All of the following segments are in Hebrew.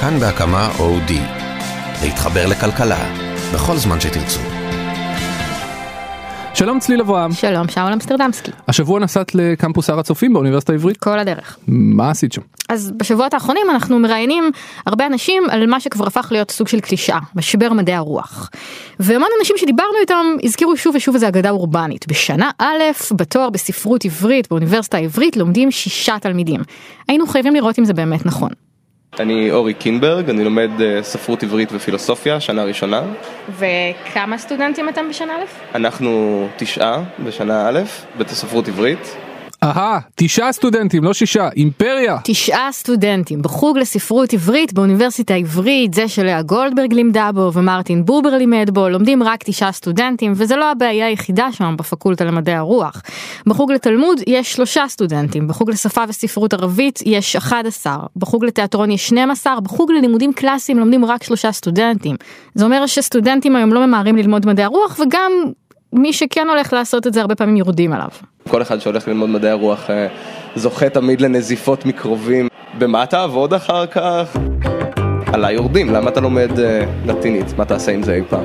כאן בהקמה אודי. להתחבר לכלכלה, בכל זמן שתרצו. שלום צליל אברהם. שלום, שאול אמסטרדמסקי. השבוע נסעת לקמפוס הר הצופים באוניברסיטה העברית? כל הדרך. מה עשית שם? אז בשבועות האחרונים אנחנו מראיינים הרבה אנשים על מה שכבר הפך להיות סוג של קלישאה, משבר מדעי הרוח. והמון אנשים שדיברנו איתם הזכירו שוב ושוב איזה אגדה אורבנית. בשנה א', בתואר בספרות עברית באוניברסיטה העברית לומדים שישה תלמידים. היינו חייבים לראות אם זה באמת נכון. אני אורי קינברג, אני לומד אה, ספרות עברית ופילוסופיה, שנה ראשונה. וכמה סטודנטים אתם בשנה א'? אנחנו תשעה בשנה א', בית הספרות עברית. אהה, תשעה סטודנטים, לא שישה, אימפריה. תשעה סטודנטים בחוג לספרות עברית באוניברסיטה העברית, זה שלאה גולדברג לימדה בו ומרטין בובר לימד בו, לומדים רק תשעה סטודנטים, וזה לא הבעיה היחידה שם בפקולטה למדעי הרוח. בחוג לתלמוד יש שלושה סטודנטים, בחוג לשפה וספרות ערבית יש 11, בחוג לתיאטרון יש 12, בחוג ללימודים קלאסיים לומדים רק שלושה סטודנטים. זה אומר שסטודנטים היום לא ממהרים ללמוד מדעי הרוח, וגם מי שכן הולך לעשות את זה הרבה פעמים יורדים עליו. כל אחד שהולך ללמוד מדעי הרוח אה, זוכה תמיד לנזיפות מקרובים. במה תעבוד אחר כך? עליי יורדים, למה אתה לומד אה, לטינית? מה תעשה עם זה אי פעם?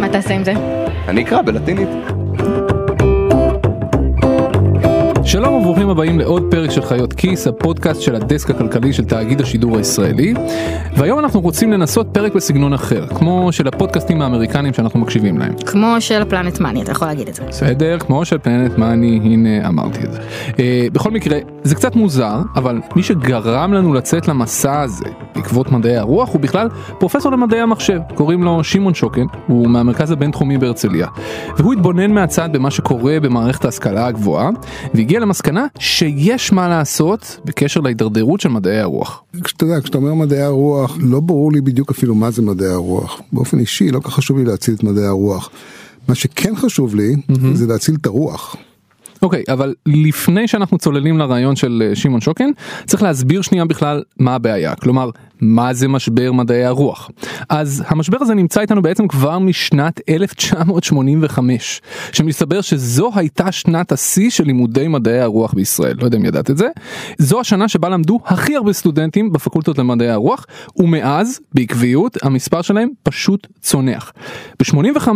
מה תעשה עם זה? אני אקרא בלטינית. שלום וברוכים הבאים לעוד פרק של חיות כיס, הפודקאסט של הדסק הכלכלי של תאגיד השידור הישראלי. והיום אנחנו רוצים לנסות פרק בסגנון אחר, כמו של הפודקאסטים האמריקנים שאנחנו מקשיבים להם. כמו של פלנט מאני, אתה יכול להגיד את זה. בסדר, כמו של פלנט מאני, הנה אמרתי את זה. אה, בכל מקרה, זה קצת מוזר, אבל מי שגרם לנו לצאת למסע הזה בעקבות מדעי הרוח הוא בכלל פרופסור למדעי המחשב, קוראים לו שמעון שוקן, הוא מהמרכז הבינתחומי בהרצליה. והוא התבונן מהצד במה שקורה במערכת ההשכלה הגבוהה, והגיע למסקנה שיש מה לעשות בקשר להידרדרות של מדעי הרוח. כשאתה יודע, כשאתה אומר מדעי הרוח, לא ברור לי בדיוק אפילו מה זה מדעי הרוח. באופן אישי, לא כל כך חשוב לי להציל את מדעי הרוח. מה שכן חשוב לי, mm-hmm. זה להציל את הרוח. אוקיי, okay, אבל לפני שאנחנו צוללים לרעיון של אה, שמעון שוקן, צריך להסביר שנייה בכלל מה הבעיה. כלומר, מה זה משבר מדעי הרוח. אז המשבר הזה נמצא איתנו בעצם כבר משנת 1985, שמסתבר שזו הייתה שנת השיא של לימודי מדעי הרוח בישראל, לא יודע אם ידעת את זה. זו השנה שבה למדו הכי הרבה סטודנטים בפקולטות למדעי הרוח, ומאז, בעקביות, המספר שלהם פשוט צונח. ב-85,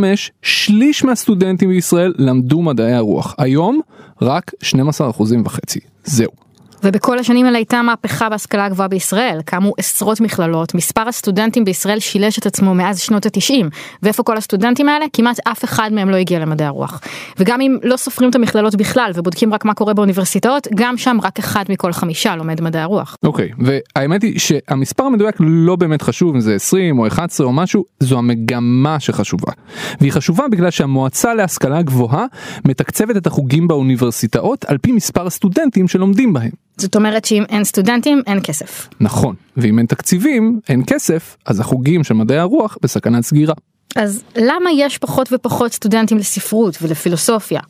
שליש מהסטודנטים בישראל למדו מדעי הרוח. היום, רק 12 אחוזים וחצי. זהו. ובכל השנים האלה הייתה מהפכה בהשכלה הגבוהה בישראל, קמו עשרות מכללות, מספר הסטודנטים בישראל שילש את עצמו מאז שנות התשעים, ואיפה כל הסטודנטים האלה? כמעט אף אחד מהם לא הגיע למדעי הרוח. וגם אם לא סופרים את המכללות בכלל ובודקים רק מה קורה באוניברסיטאות, גם שם רק אחד מכל חמישה לומד מדעי הרוח. אוקיי, okay, והאמת היא שהמספר המדויק לא באמת חשוב אם זה 20 או 11 או משהו, זו המגמה שחשובה. והיא חשובה בגלל שהמועצה להשכלה גבוהה מתקצבת את החוגים באוניברסיטאות על פי מספר הסטודנטים שלומדים בהם. זאת אומרת שאם אין סטודנטים אין כסף. נכון, ואם אין תקציבים, אין כסף, אז החוגים של מדעי הרוח בסכנת סגירה. אז למה יש פחות ופחות סטודנטים לספרות ולפילוסופיה?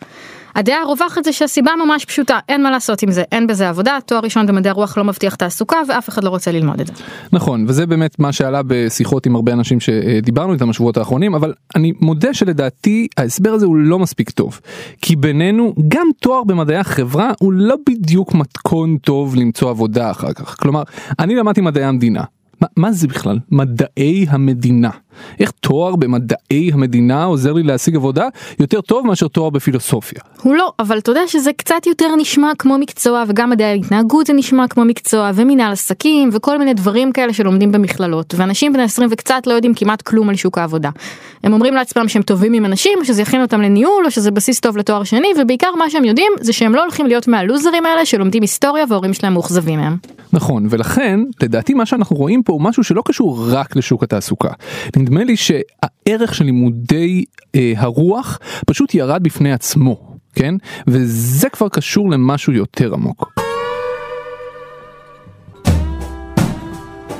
הדעה הרווחת זה שהסיבה ממש פשוטה, אין מה לעשות עם זה, אין בזה עבודה, תואר ראשון במדעי הרוח לא מבטיח תעסוקה ואף אחד לא רוצה ללמוד את זה. נכון, וזה באמת מה שעלה בשיחות עם הרבה אנשים שדיברנו איתם בשבועות האחרונים, אבל אני מודה שלדעתי ההסבר הזה הוא לא מספיק טוב. כי בינינו, גם תואר במדעי החברה הוא לא בדיוק מתכון טוב למצוא עבודה אחר כך. כלומר, אני למדתי מדעי המדינה. מה, מה זה בכלל? מדעי המדינה. איך תואר במדעי המדינה עוזר לי להשיג עבודה יותר טוב מאשר תואר בפילוסופיה. הוא לא, אבל אתה יודע שזה קצת יותר נשמע כמו מקצוע וגם מדעי ההתנהגות זה נשמע כמו מקצוע ומנהל עסקים וכל מיני דברים כאלה שלומדים במכללות ואנשים בני 20 וקצת לא יודעים כמעט כלום על שוק העבודה. הם אומרים לעצמם שהם טובים עם אנשים או שזה יכין אותם לניהול או שזה בסיס טוב לתואר שני ובעיקר מה שהם יודעים זה שהם לא הולכים להיות מהלוזרים האלה שלומדים היסטוריה וההורים שלהם מאוכזבים מהם. נכון ולכן לדעתי מה שאנחנו רואים פה הוא משהו שלא קשור רק לשוק התעסוקה. נדמה לי שהערך של לימודי אה, הרוח פשוט ירד בפני עצמו, כן? וזה כבר קשור למשהו יותר עמוק.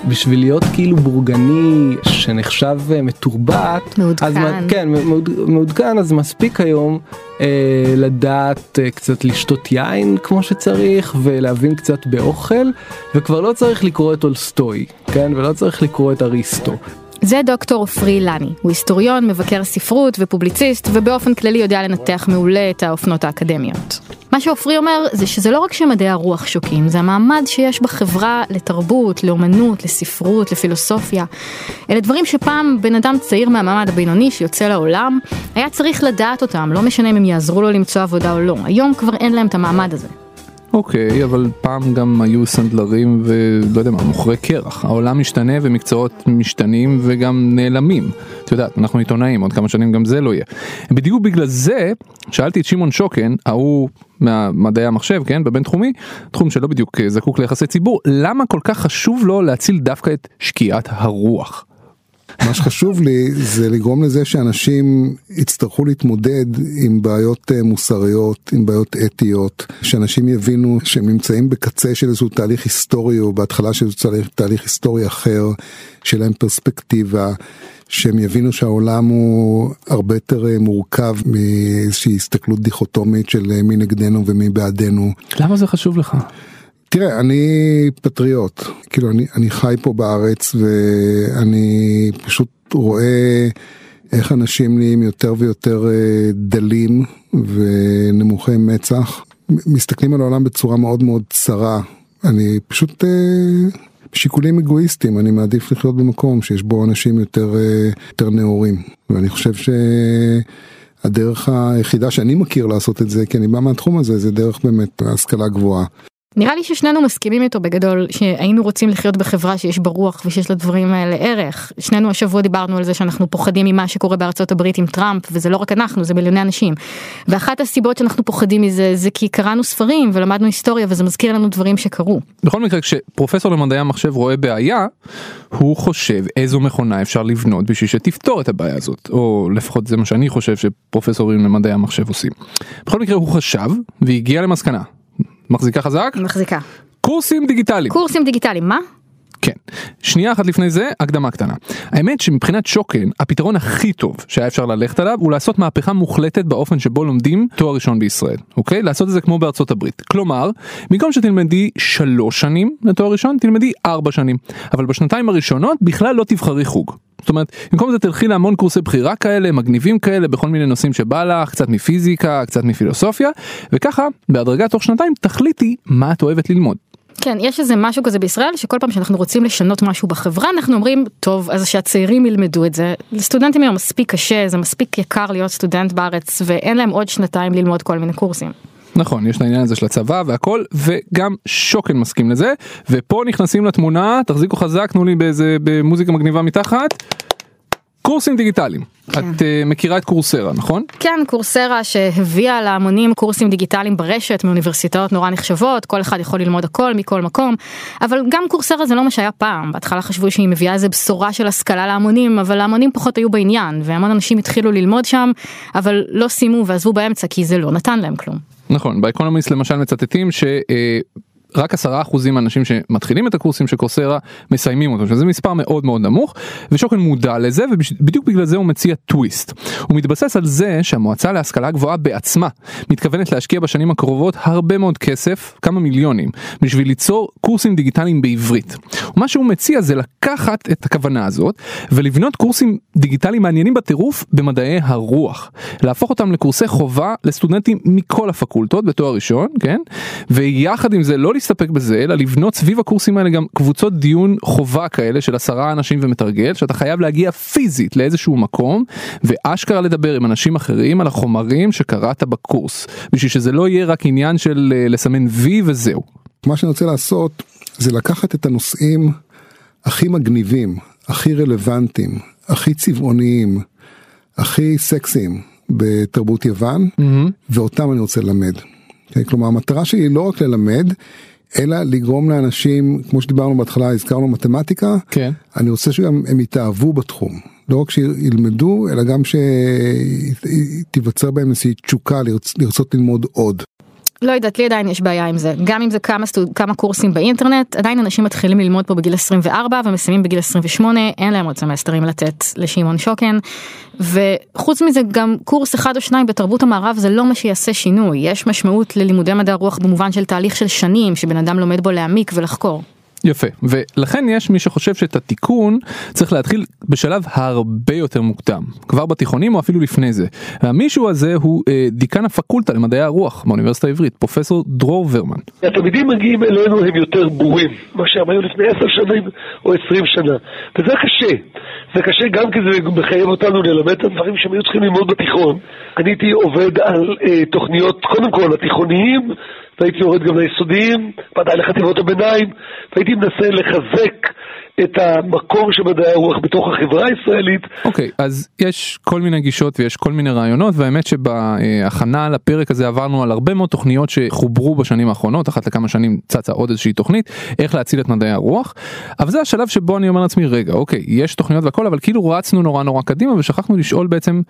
בשביל להיות כאילו בורגני שנחשב אה, מתורבת, מעודכן, אז, כן, מעודכן אז מספיק היום אה, לדעת אה, קצת לשתות יין כמו שצריך ולהבין קצת באוכל וכבר לא צריך לקרוא את אולסטוי, כן, ולא צריך לקרוא את אריסטו. זה דוקטור עופרי לני, הוא היסטוריון, מבקר ספרות ופובליציסט, ובאופן כללי יודע לנתח מעולה את האופנות האקדמיות. מה שעופרי אומר זה שזה לא רק שמדעי הרוח שוקים, זה המעמד שיש בחברה לתרבות, לאומנות, לספרות, לפילוסופיה. אלה דברים שפעם בן אדם צעיר מהמעמד הבינוני שיוצא לעולם, היה צריך לדעת אותם, לא משנה אם הם יעזרו לו למצוא עבודה או לא. היום כבר אין להם את המעמד הזה. אוקיי, אבל פעם גם היו סנדלרים ולא יודע מה, מוכרי קרח. העולם משתנה ומקצועות משתנים וגם נעלמים. את יודעת, אנחנו עיתונאים, עוד כמה שנים גם זה לא יהיה. בדיוק בגלל זה, שאלתי את שמעון שוקן, ההוא מהמדעי המחשב, כן, בבינתחומי, תחום שלא בדיוק זקוק ליחסי ציבור, למה כל כך חשוב לו להציל דווקא את שקיעת הרוח? מה שחשוב לי זה לגרום לזה שאנשים יצטרכו להתמודד עם בעיות אה, מוסריות, עם בעיות אתיות, שאנשים יבינו שהם נמצאים בקצה של איזשהו תהליך היסטורי או בהתחלה של תהליך, תהליך היסטורי אחר, שיהיה להם פרספקטיבה. שהם יבינו שהעולם הוא הרבה יותר אה, מורכב מאיזושהי הסתכלות דיכוטומית של אה, מי נגדנו ומי בעדנו. למה זה חשוב לך? תראה, אני פטריוט, כאילו אני, אני חי פה בארץ ואני פשוט רואה איך אנשים נהיים יותר ויותר אה, דלים ונמוכי מצח, מסתכלים על העולם בצורה מאוד מאוד צרה. אני פשוט אה, שיקולים אגואיסטיים, אני מעדיף לחיות במקום שיש בו אנשים יותר, אה, יותר נאורים, ואני חושב ש... הדרך היחידה שאני מכיר לעשות את זה, כי אני בא מהתחום הזה, זה דרך באמת השכלה גבוהה. נראה לי ששנינו מסכימים איתו בגדול שהיינו רוצים לחיות בחברה שיש בה רוח ושיש לדברים האלה ערך. שנינו השבוע דיברנו על זה שאנחנו פוחדים ממה שקורה בארצות הברית עם טראמפ וזה לא רק אנחנו זה מיליוני אנשים. ואחת הסיבות שאנחנו פוחדים מזה זה כי קראנו ספרים ולמדנו היסטוריה וזה מזכיר לנו דברים שקרו. בכל מקרה כשפרופסור למדעי המחשב רואה בעיה הוא חושב איזו מכונה אפשר לבנות בשביל שתפתור את הבעיה הזאת או לפחות זה מה שאני חושב שפרופסורים למדעי המחשב עושים. בכל מקרה הוא חשב והגיע למסקנה מחזיקה חזק? מחזיקה. קורסים דיגיטליים. קורסים דיגיטליים, מה? כן. שנייה אחת לפני זה, הקדמה קטנה. האמת שמבחינת שוקן, הפתרון הכי טוב שהיה אפשר ללכת עליו הוא לעשות מהפכה מוחלטת באופן שבו לומדים תואר ראשון בישראל, אוקיי? לעשות את זה כמו בארצות הברית. כלומר, במקום שתלמדי שלוש שנים לתואר ראשון, תלמדי ארבע שנים. אבל בשנתיים הראשונות בכלל לא תבחרי חוג. זאת אומרת, במקום זה תלכי להמון קורסי בחירה כאלה, מגניבים כאלה, בכל מיני נושאים שבא לך, קצת מפיזיקה, קצת מפילוסופיה, וככה, בהדרגה תוך שנתיים תחליטי מה את אוהבת ללמוד. כן, יש איזה משהו כזה בישראל שכל פעם שאנחנו רוצים לשנות משהו בחברה אנחנו אומרים טוב אז שהצעירים ילמדו את זה. לסטודנטים היום מספיק קשה זה מספיק יקר להיות סטודנט בארץ ואין להם עוד שנתיים ללמוד כל מיני קורסים. נכון יש את העניין הזה של הצבא והכל וגם שוקן מסכים לזה ופה נכנסים לתמונה תחזיקו חזק תנו לי באיזה במוזיקה מגניבה מתחת. קורסים דיגיטליים. כן. את uh, מכירה את קורסרה נכון? כן קורסרה שהביאה להמונים קורסים דיגיטליים ברשת מאוניברסיטאות נורא נחשבות כל אחד יכול ללמוד הכל מכל מקום אבל גם קורסרה זה לא מה שהיה פעם בהתחלה חשבו שהיא מביאה איזה בשורה של השכלה להמונים אבל ההמונים פחות היו בעניין והמון אנשים התחילו ללמוד שם אבל לא סיימו ועזבו באמצע כי זה לא נתן להם כלום. נכון באקונומיסט למשל מצטטים ש... אה, רק עשרה אחוזים מהאנשים שמתחילים את הקורסים של קורסרה מסיימים אותו שזה מספר מאוד מאוד נמוך ושוקן מודע לזה ובדיוק בגלל זה הוא מציע טוויסט. הוא מתבסס על זה שהמועצה להשכלה גבוהה בעצמה מתכוונת להשקיע בשנים הקרובות הרבה מאוד כסף כמה מיליונים בשביל ליצור קורסים דיגיטליים בעברית. ומה שהוא מציע זה לקחת את הכוונה הזאת ולבנות קורסים דיגיטליים מעניינים בטירוף במדעי הרוח להפוך אותם לקורסי חובה לסטודנטים מכל הפקולטות בתואר ראשון כן ויחד עם זה לא להסתפק בזה אלא לבנות סביב הקורסים האלה גם קבוצות דיון חובה כאלה של עשרה אנשים ומתרגל שאתה חייב להגיע פיזית לאיזשהו מקום ואשכרה לדבר עם אנשים אחרים על החומרים שקראת בקורס בשביל שזה לא יהיה רק עניין של אה, לסמן וי וזהו. מה שאני רוצה לעשות זה לקחת את הנושאים הכי מגניבים הכי רלוונטיים הכי צבעוניים הכי סקסיים בתרבות יוון mm-hmm. ואותם אני רוצה ללמד. כן, כלומר המטרה שלי היא לא רק ללמד אלא לגרום לאנשים כמו שדיברנו בהתחלה הזכרנו מתמטיקה כן אני רוצה שגם הם יתאהבו בתחום לא רק שילמדו אלא גם שתיווצר בהם איזושהי תשוקה לרצ... לרצות ללמוד עוד. לא יודעת לי עדיין יש בעיה עם זה. גם אם זה כמה סטוד... כמה קורסים באינטרנט עדיין אנשים מתחילים ללמוד פה בגיל 24 ומסיימים בגיל 28 אין להם עוד סמסטרים לתת לשמעון שוקן. וחוץ מזה גם קורס אחד או שניים בתרבות המערב זה לא מה שיעשה שינוי. יש משמעות ללימודי מדעי הרוח במובן של תהליך של שנים שבן אדם לומד בו להעמיק ולחקור. יפה ולכן יש מי שחושב שאת התיקון צריך להתחיל בשלב הרבה יותר מוקדם כבר בתיכונים או אפילו לפני זה. והמישהו הזה הוא אה, דיקן הפקולטה למדעי הרוח באוניברסיטה העברית פרופסור דרור ורמן. התלמידים מגיעים אלינו הם יותר בורים מה שהם היו לפני עשר שנים או עשרים שנה וזה קשה זה קשה גם כי זה מחייב אותנו ללמד את הדברים שהם היו צריכים ללמוד בתיכון. אני הייתי עובד על אה, תוכניות קודם כל התיכוניים והייתי יורד גם ליסודיים, ודאי לחטיבות הביניים, והייתי מנסה לחזק את המקום של מדעי הרוח בתוך החברה הישראלית. אוקיי, okay, אז יש כל מיני גישות ויש כל מיני רעיונות, והאמת שבהכנה לפרק הזה עברנו על הרבה מאוד תוכניות שחוברו בשנים האחרונות, אחת לכמה שנים צצה עוד איזושהי תוכנית, איך להציל את מדעי הרוח, אבל זה השלב שבו אני אומר לעצמי, רגע, אוקיי, יש תוכניות והכל, אבל כאילו רצנו נורא נורא קדימה ושכחנו לשאול בעצם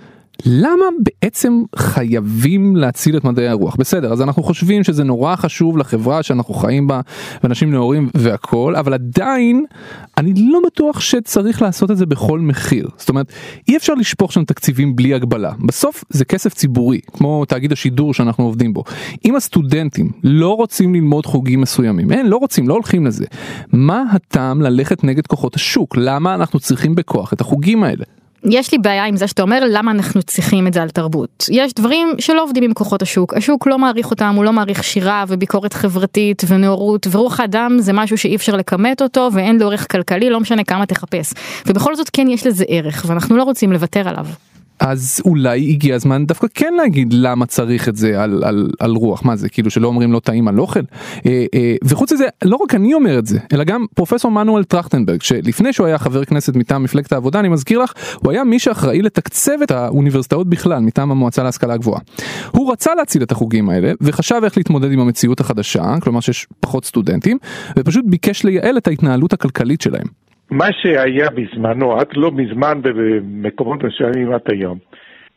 למה בעצם חייבים להציל את מדעי הרוח בסדר אז אנחנו חושבים שזה נורא חשוב לחברה שאנחנו חיים בה ואנשים נאורים והכל אבל עדיין אני לא בטוח שצריך לעשות את זה בכל מחיר. זאת אומרת אי אפשר לשפוך שם תקציבים בלי הגבלה. בסוף זה כסף ציבורי כמו תאגיד השידור שאנחנו עובדים בו. אם הסטודנטים לא רוצים ללמוד חוגים מסוימים אין לא רוצים לא הולכים לזה מה הטעם ללכת נגד כוחות השוק? למה אנחנו צריכים בכוח את החוגים האלה. יש לי בעיה עם זה שאתה אומר למה אנחנו צריכים את זה על תרבות. יש דברים שלא עובדים עם כוחות השוק, השוק לא מעריך אותם, הוא לא מעריך שירה וביקורת חברתית ונאורות ורוח האדם זה משהו שאי אפשר לכמת אותו ואין לו ערך כלכלי לא משנה כמה תחפש. ובכל זאת כן יש לזה ערך ואנחנו לא רוצים לוותר עליו. אז אולי הגיע הזמן דווקא כן להגיד למה צריך את זה על, על, על רוח מה זה כאילו שלא אומרים לא טעים על אוכל אה, אה, וחוץ מזה לא רק אני אומר את זה אלא גם פרופסור מנואל טרכטנברג שלפני שהוא היה חבר כנסת מטעם מפלגת העבודה אני מזכיר לך הוא היה מי שאחראי לתקצב את האוניברסיטאות בכלל מטעם המועצה להשכלה גבוהה. הוא רצה להציל את החוגים האלה וחשב איך להתמודד עם המציאות החדשה כלומר שיש פחות סטודנטים ופשוט ביקש לייעל את ההתנהלות הכלכלית שלהם. מה שהיה בזמנו, עד לא מזמן במקומות מסוימים עד היום,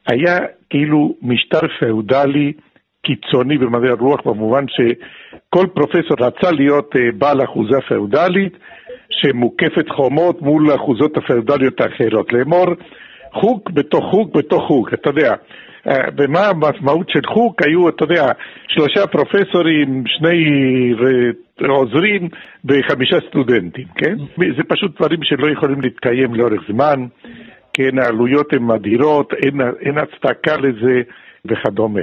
היה כאילו משטר פאודלי קיצוני במדעי הרוח במובן שכל פרופסור רצה להיות אה, בעל אחוזה פאודלית שמוקפת חומות מול האחוזות הפאודליות האחרות, לאמור חוג בתוך חוג בתוך חוג, אתה יודע, אה, ומה המשמעות של חוג? היו, אתה יודע, שלושה פרופסורים, שני עוזרים וחמישה סטודנטים, כן? זה פשוט דברים שלא יכולים להתקיים לאורך זמן, כן, העלויות הן אדירות, אין, אין הצדקה לזה וכדומה.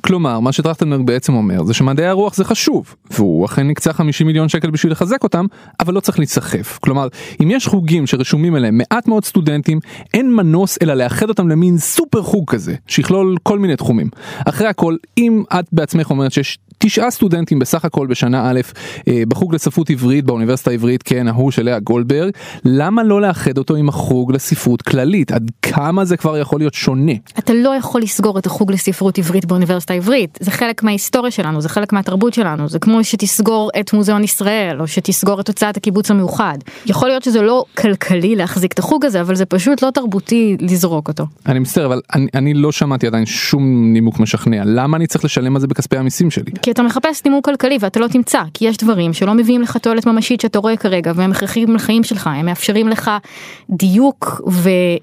כלומר מה שטרכטנברג בעצם אומר זה שמדעי הרוח זה חשוב והוא אכן נקצה 50 מיליון שקל בשביל לחזק אותם אבל לא צריך להיסחף כלומר אם יש חוגים שרשומים אליהם מעט מאוד סטודנטים אין מנוס אלא לאחד אותם למין סופר חוג כזה שיכלול כל מיני תחומים אחרי הכל אם את בעצמך אומרת שיש תשעה סטודנטים בסך הכל בשנה א' אה, בחוג לספרות עברית באוניברסיטה העברית כן ההוא של לאה גולדברג למה לא לאחד אותו עם החוג לספרות כללית עד כמה זה כבר יכול להיות שונה. אתה לא יכול לסגור את החוג לספרות עברית באוניברסיטה העברית זה חלק מההיסטוריה שלנו זה חלק מהתרבות שלנו זה כמו שתסגור את מוזיאון ישראל או שתסגור את הוצאת הקיבוץ המאוחד יכול להיות שזה לא כלכלי להחזיק את החוג הזה אבל זה פשוט לא תרבותי לזרוק אותו. אני מצטער אבל אני, אני לא שמעתי עדיין שום נימוק משכנע למה אני צריך לשלם על זה בכספי המיסים שלי. כי אתה מחפש נימוק כלכלי ואתה לא תמצא כי יש דברים שלא מביאים לך תועלת ממשית שאתה רואה כרגע והם הכרחיים לחיים שלך הם מאפשרים לך דיוק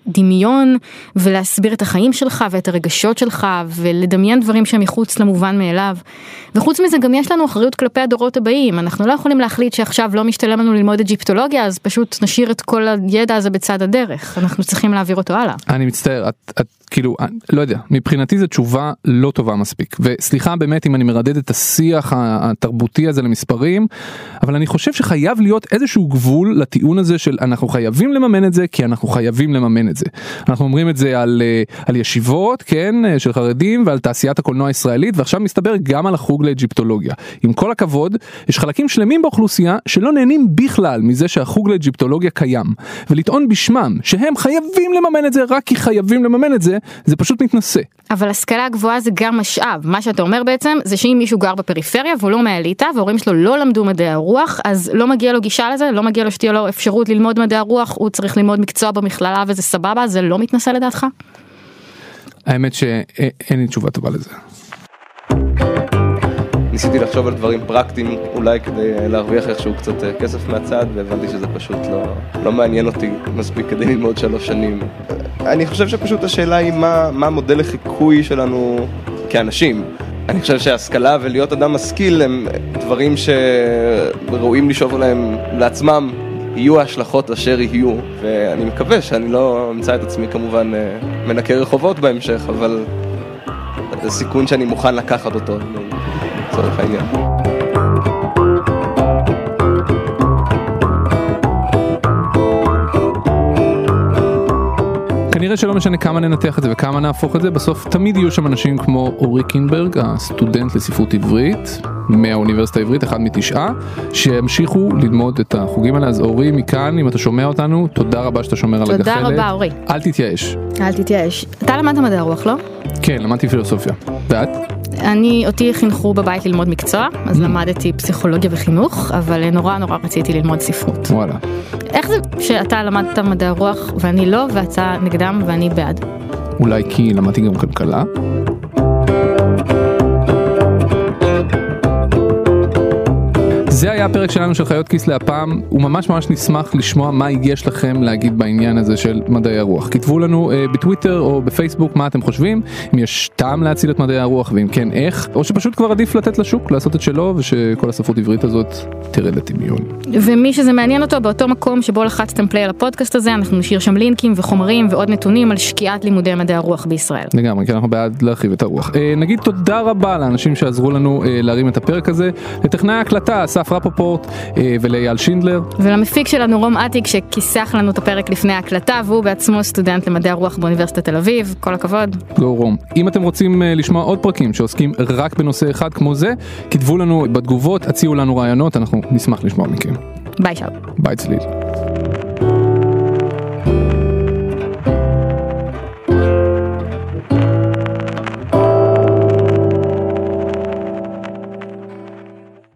ודמיון ולהסביר את החיים שלך ואת הרגשות שלך ולדמיין דברים שהם מחוץ למובן מאליו. וחוץ מזה גם יש לנו אחריות כלפי הדורות הבאים אנחנו לא יכולים להחליט שעכשיו לא משתלם לנו ללמוד אג'יפטולוגיה אז פשוט נשאיר את כל הידע הזה בצד הדרך אנחנו צריכים להעביר אותו הלאה. אני מצטער את, את כאילו לא יודע מבחינתי זו תשובה לא טובה מספיק וסליחה באמת אם אני מרדד את השיח התרבותי הזה למספרים אבל אני חושב שחייב להיות איזשהו גבול לטיעון הזה של אנחנו חייבים לממן את זה כי אנחנו חייבים לממן את זה. אנחנו אומרים את זה על, אה, על ישיבות כן של חרדים ועל תעשיית הקולנוע הישראלית ועכשיו מסתבר גם על החוג לאג'יפטולוגיה. עם כל הכבוד יש חלקים שלמים באוכלוסייה שלא נהנים בכלל מזה שהחוג לאג'יפטולוגיה קיים ולטעון בשמם שהם חייבים לממן את זה רק כי חייבים לממן את זה זה פשוט מתנשא. אבל השכלה גבוהה זה גם משאב מה שאתה אומר בעצם זה שאם מישהו גר בפריפריה והוא לא מהאליטה וההורים שלו לא למדו מדעי הרוח אז לא מגיע לו גישה לזה לא מגיע לו שתהיה לו אפשרות ללמוד מדעי הרוח הוא צריך ללמוד מקצוע במכללה וזה סבבה זה לא מתנשא לדעתך? האמת שאין לי תשובה טובה לזה. ניסיתי לחשוב על דברים פרקטיים אולי כדי להרוויח איכשהו קצת אה, כסף מהצד והבנתי שזה פשוט לא, לא מעניין אותי מספיק כדי ללמוד שלוש שנים. אני חושב שפשוט השאלה היא מה, מה המודל לחיקוי שלנו כאנשים. אני חושב שהשכלה ולהיות אדם משכיל הם דברים שראויים לשאוב עליהם לעצמם, יהיו ההשלכות אשר יהיו, ואני מקווה שאני לא אמצא את עצמי כמובן אה, מנקה רחובות בהמשך, אבל זה סיכון שאני מוכן לקחת אותו, לצורך העניין. כנראה שלא משנה כמה ננתח את זה וכמה נהפוך את זה, בסוף תמיד יהיו שם אנשים כמו אורי קינברג, הסטודנט לספרות עברית מהאוניברסיטה העברית, אחד מתשעה, שימשיכו ללמוד את החוגים האלה. אז אורי, מכאן, אם אתה שומע אותנו, תודה רבה שאתה שומר על הגחלת. תודה רבה, אורי. אל תתייאש. אל תתייאש. אתה למדת מדעי הרוח, לא? כן, למדתי פילוסופיה. ואת? אני, אותי חינכו בבית ללמוד מקצוע, אז למדתי פסיכולוגיה וחינוך, אבל נורא נורא רציתי ללמוד ספרות. וואלה. איך זה שאתה למדת מדעי הרוח ואני לא, ואתה נגדם ואני בעד? אולי כי למדתי גם כלכלה? הפרק שלנו של חיות כיס להפעם, וממש ממש נשמח לשמוע מה יש לכם להגיד בעניין הזה של מדעי הרוח. כתבו לנו אה, בטוויטר או בפייסבוק מה אתם חושבים, אם יש טעם להציל את מדעי הרוח ואם כן איך, או שפשוט כבר עדיף לתת לשוק לעשות את שלו ושכל הספרות עברית הזאת תרד לטמיון. ומי שזה מעניין אותו, באותו מקום שבו לחצתם פליי על הפודקאסט הזה, אנחנו נשאיר שם לינקים וחומרים ועוד נתונים על שקיעת לימודי מדעי הרוח בישראל. לגמרי, כי אנחנו בעד להרחיב את הרוח. אה, נגיד תודה רבה לאנשים שעזרו לנו אה, להרים את הפרק הזה, לטכנאי ההקלטה אסף רפופורט אה, ולאייל שינדלר. ולמפיק שלנו רום אטיק שכיסח לנו את הפרק לפני ההקלטה והוא בעצמו סטודנט למדעי הרוח באוניברסיטת תל אביב, כל הכבוד. גו רום. אם אתם רוצים אה, לשמוע עוד פרקים שעוסקים רק בנושא אחד כמו זה, כתבו לנו בתגובות, הציעו לנו רעיונות, אנחנו נשמח לשמוע מכם. ביי שאול. ביי צליל.